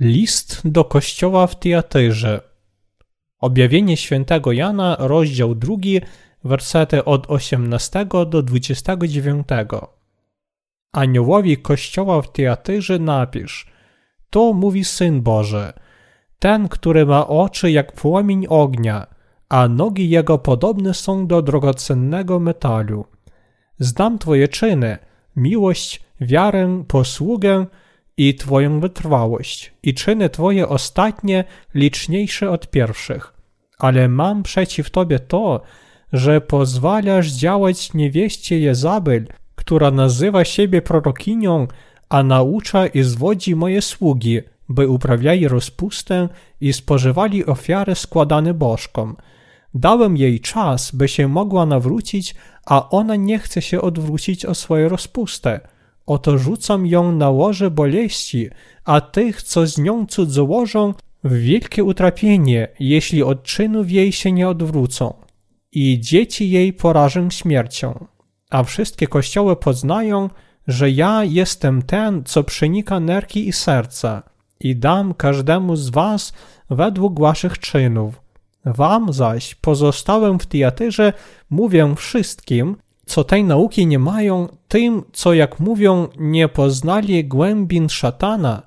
List do kościoła w Tyatyrze. Objawienie świętego Jana, rozdział 2, wersety od 18 do 29. Aniołowi kościoła w Tyatyrze napisz: To mówi Syn Boży, ten, który ma oczy jak płomień ognia, a nogi jego podobne są do drogocennego metalu. Znam twoje czyny, miłość, wiarę, posługę, i Twoją wytrwałość, i czyny Twoje ostatnie liczniejsze od pierwszych. Ale mam przeciw Tobie to, że pozwalasz działać niewieście Jezabel, która nazywa siebie prorokinią, a naucza i zwodzi moje sługi, by uprawiali rozpustę i spożywali ofiary składane bożkom. Dałem jej czas, by się mogła nawrócić, a ona nie chce się odwrócić o swoją rozpustę. Oto rzucam ją na łoże boleści, a tych, co z nią cudzołożą, w wielkie utrapienie, jeśli od czynów jej się nie odwrócą. I dzieci jej porażę śmiercią. A wszystkie kościoły poznają, że ja jestem ten, co przenika nerki i serca, i dam każdemu z was według waszych czynów. Wam zaś, pozostałem w Tiatyrze, mówię wszystkim, co tej nauki nie mają, tym, co jak mówią, nie poznali głębin szatana,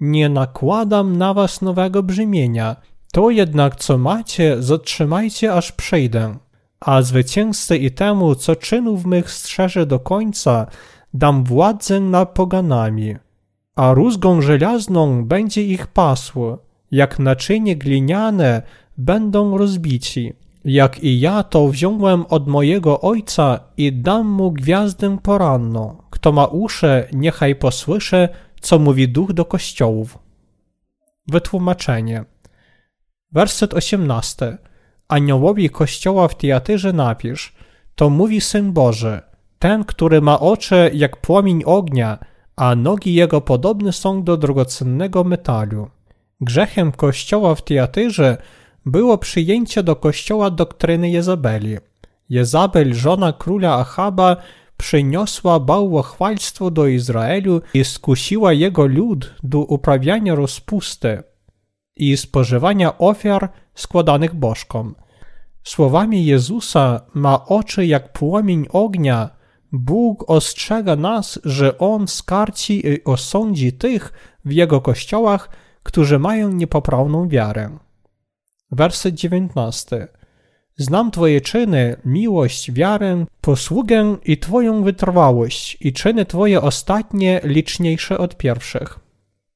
nie nakładam na was nowego brzemienia. To jednak, co macie, zatrzymajcie, aż przejdę. A zwycięzcy i temu, co czynów mych strzeże do końca, dam władzę nad poganami. A rózgą żelazną będzie ich pasło, jak naczynie gliniane będą rozbici jak i ja to wziąłem od mojego ojca i dam mu gwiazdę poranną. Kto ma uszy, niechaj posłysze, co mówi duch do kościołów. Wytłumaczenie. Werset 18. Aniołowi kościoła w Tiatyrze napisz, to mówi Syn Boży, ten, który ma oczy jak płomień ognia, a nogi jego podobne są do drogocennego metalu. Grzechem kościoła w Tiatyrze było przyjęcie do kościoła doktryny Jezabeli. Jezabel, żona króla Achaba, przyniosła bałwochwalstwo do Izraelu i skusiła jego lud do uprawiania rozpusty i spożywania ofiar składanych bożkom. Słowami Jezusa ma oczy jak płomień ognia. Bóg ostrzega nas, że On skarci i osądzi tych w Jego kościołach, którzy mają niepoprawną wiarę. Werset 19. Znam Twoje czyny, miłość, wiarę, posługę i Twoją wytrwałość, i czyny Twoje ostatnie liczniejsze od pierwszych.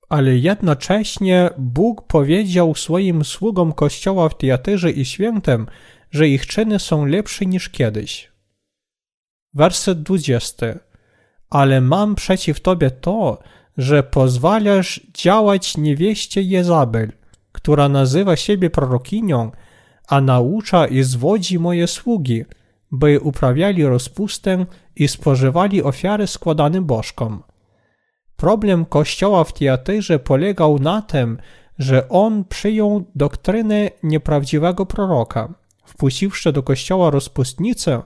Ale jednocześnie Bóg powiedział swoim sługom Kościoła w Tiatyrze i Świętym, że ich czyny są lepsze niż kiedyś. Werset 20. Ale mam przeciw Tobie to, że pozwalasz działać niewieście Jezabel, która nazywa siebie prorokinią, a naucza i zwodzi moje sługi, by uprawiali rozpustę i spożywali ofiary składane bożkom. Problem kościoła w Tiatyrze polegał na tym, że on przyjął doktrynę nieprawdziwego proroka, wpuściwszy do kościoła rozpustnicę,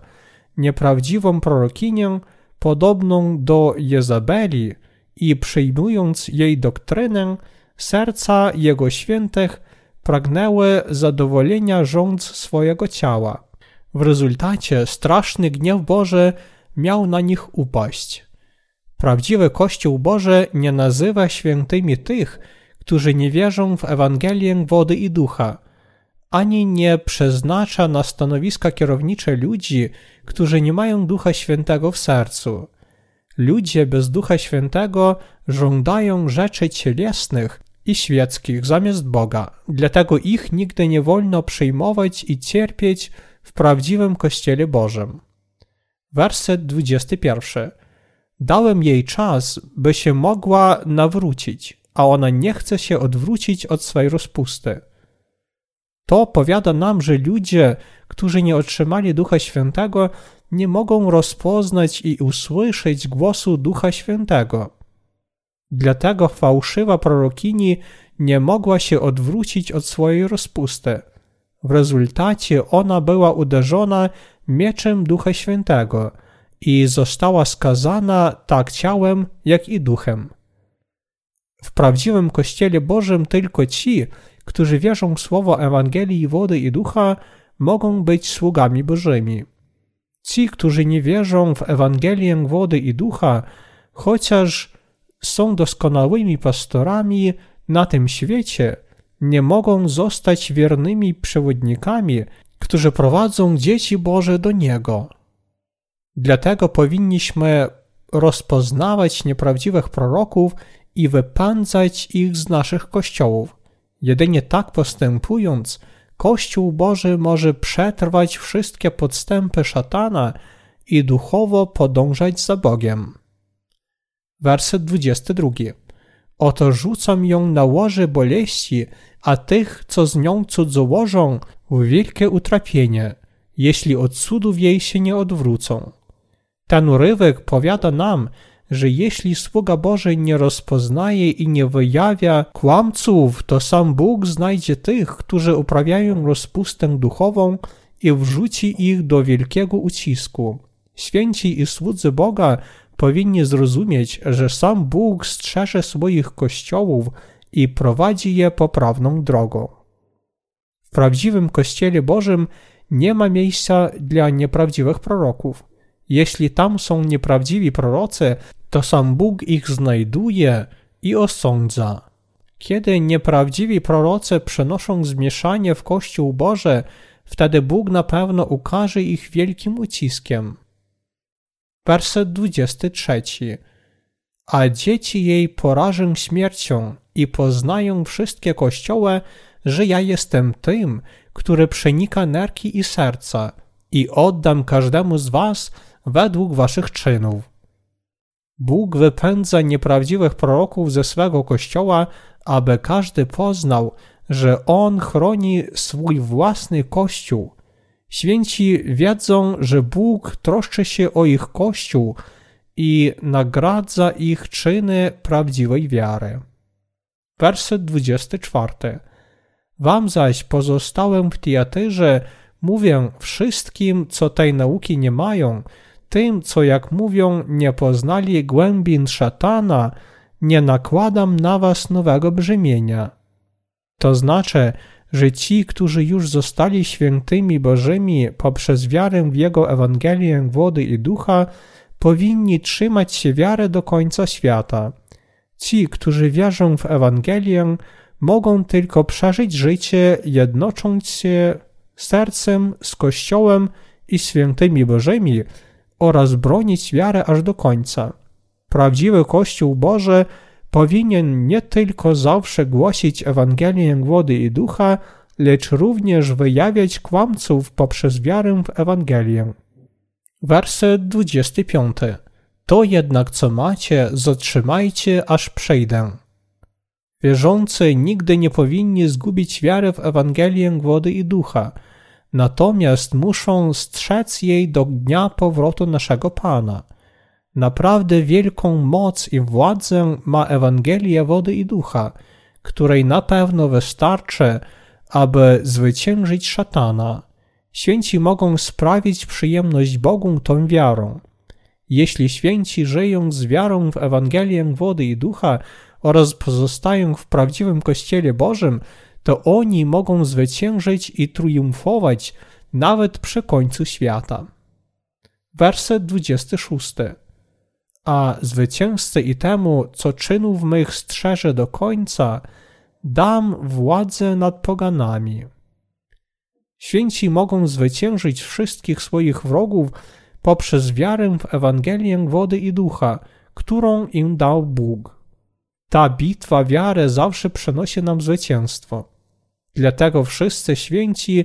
nieprawdziwą prorokinię, podobną do Jezabeli i przyjmując jej doktrynę, serca Jego świętych pragnęły zadowolenia rząd swojego ciała. W rezultacie straszny gniew Boży miał na nich upaść. Prawdziwy Kościół Boży nie nazywa świętymi tych, którzy nie wierzą w Ewangelię wody i ducha, ani nie przeznacza na stanowiska kierownicze ludzi, którzy nie mają Ducha Świętego w sercu. Ludzie bez Ducha Świętego żądają rzeczy cielesnych i świeckich zamiast Boga, dlatego ich nigdy nie wolno przyjmować i cierpieć w prawdziwym Kościele Bożym. Werset 21. Dałem jej czas, by się mogła nawrócić, a ona nie chce się odwrócić od swej rozpusty. To powiada nam, że ludzie, którzy nie otrzymali Ducha Świętego, nie mogą rozpoznać i usłyszeć głosu Ducha Świętego. Dlatego fałszywa prorokini nie mogła się odwrócić od swojej rozpusty. W rezultacie ona była uderzona mieczem Ducha Świętego i została skazana tak ciałem, jak i duchem. W prawdziwym Kościele Bożym tylko ci, którzy wierzą w słowo Ewangelii wody i ducha, mogą być sługami Bożymi. Ci, którzy nie wierzą w Ewangelię wody i ducha, chociaż są doskonałymi pastorami na tym świecie, nie mogą zostać wiernymi przewodnikami, którzy prowadzą dzieci Boże do Niego. Dlatego powinniśmy rozpoznawać nieprawdziwych proroków i wypędzać ich z naszych kościołów. Jedynie tak postępując, Kościół Boży może przetrwać wszystkie podstępy szatana i duchowo podążać za Bogiem. Werset 22. Oto rzucam ją na łoże boleści, a tych, co z nią cudzołożą, w wielkie utrapienie, jeśli od cudów jej się nie odwrócą. Ten urywek powiada nam, że jeśli sługa Boży nie rozpoznaje i nie wyjawia kłamców, to sam Bóg znajdzie tych, którzy uprawiają rozpustę duchową i wrzuci ich do wielkiego ucisku. Święci i słudzy Boga powinni zrozumieć, że sam Bóg strzeże swoich kościołów i prowadzi je poprawną drogą. W prawdziwym Kościele Bożym nie ma miejsca dla nieprawdziwych proroków. Jeśli tam są nieprawdziwi prorocy, to sam Bóg ich znajduje i osądza. Kiedy nieprawdziwi prorocy przenoszą zmieszanie w Kościół Boże, wtedy Bóg na pewno ukaże ich wielkim uciskiem. Werset 23. A dzieci jej porażę śmiercią i poznają wszystkie kościoły, że ja jestem tym, który przenika nerki i serca i oddam każdemu z was według waszych czynów. Bóg wypędza nieprawdziwych proroków ze swego kościoła, aby każdy poznał, że On chroni swój własny kościół. Święci wiedzą, że Bóg troszczy się o ich kościół i nagradza ich czyny prawdziwej wiary. Werset 24. Wam zaś pozostałem w Tiatyrze mówię wszystkim, co tej nauki nie mają, tym, co jak mówią, nie poznali głębin szatana, nie nakładam na was nowego brzemienia. To znaczy, że ci, którzy już zostali świętymi Bożymi poprzez wiarę w Jego Ewangelię wody i ducha, powinni trzymać się wiary do końca świata. Ci, którzy wierzą w Ewangelię, mogą tylko przeżyć życie, jednocząc się sercem z Kościołem i świętymi Bożymi, oraz bronić wiarę aż do końca. Prawdziwy Kościół Boży powinien nie tylko zawsze głosić Ewangelię wody i ducha, lecz również wyjawiać kłamców poprzez wiarę w Ewangelię. Werset 25. To jednak, co macie, zatrzymajcie, aż przejdę. Wierzący nigdy nie powinni zgubić wiary w Ewangelię wody i ducha – natomiast muszą strzec jej do dnia powrotu naszego Pana. Naprawdę wielką moc i władzę ma Ewangelia wody i ducha, której na pewno wystarczy, aby zwyciężyć szatana. Święci mogą sprawić przyjemność Bogu tą wiarą. Jeśli święci żyją z wiarą w Ewangelię wody i ducha oraz pozostają w prawdziwym Kościele Bożym, to oni mogą zwyciężyć i triumfować nawet przy końcu świata. Werset 26. A zwycięzcy i temu, co czynów mych strzeże do końca, dam władzę nad poganami. Święci mogą zwyciężyć wszystkich swoich wrogów poprzez wiarę w Ewangelię wody i ducha, którą im dał Bóg. Ta bitwa wiary zawsze przynosi nam zwycięstwo. Dlatego wszyscy święci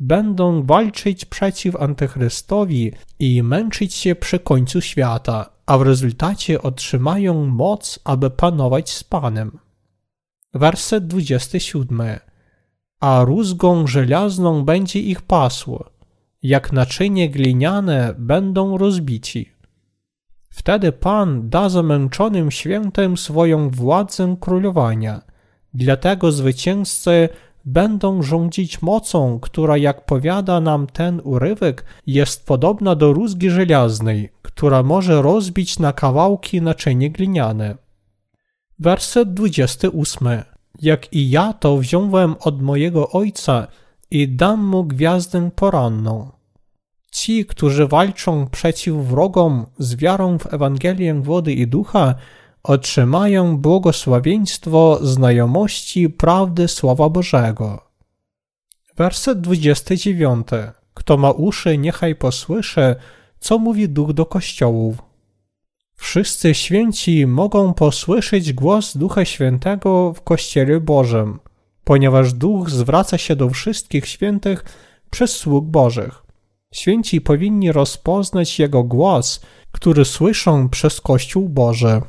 będą walczyć przeciw Antychrystowi i męczyć się przy końcu świata, a w rezultacie otrzymają moc, aby panować z Panem. Werset 27. A rózgą żelazną będzie ich pasło, jak naczynie gliniane będą rozbici. Wtedy Pan da zamęczonym świętym swoją władzę królowania. Dlatego zwycięzcy będą rządzić mocą, która, jak powiada nam ten urywek, jest podobna do rózgi żelaznej, która może rozbić na kawałki naczynie gliniane. Werset 28. Jak i ja to wziąłem od mojego ojca i dam mu gwiazdę poranną. Ci, którzy walczą przeciw wrogom z wiarą w Ewangelię wody i ducha, otrzymają błogosławieństwo znajomości prawdy Słowa Bożego. Werset 29. Kto ma uszy, niechaj posłyszy, co mówi Duch do kościołów. Wszyscy święci mogą posłyszeć głos Ducha Świętego w Kościele Bożym, ponieważ Duch zwraca się do wszystkich świętych przez sług Bożych. Święci powinni rozpoznać Jego głos, który słyszą przez Kościół Boży.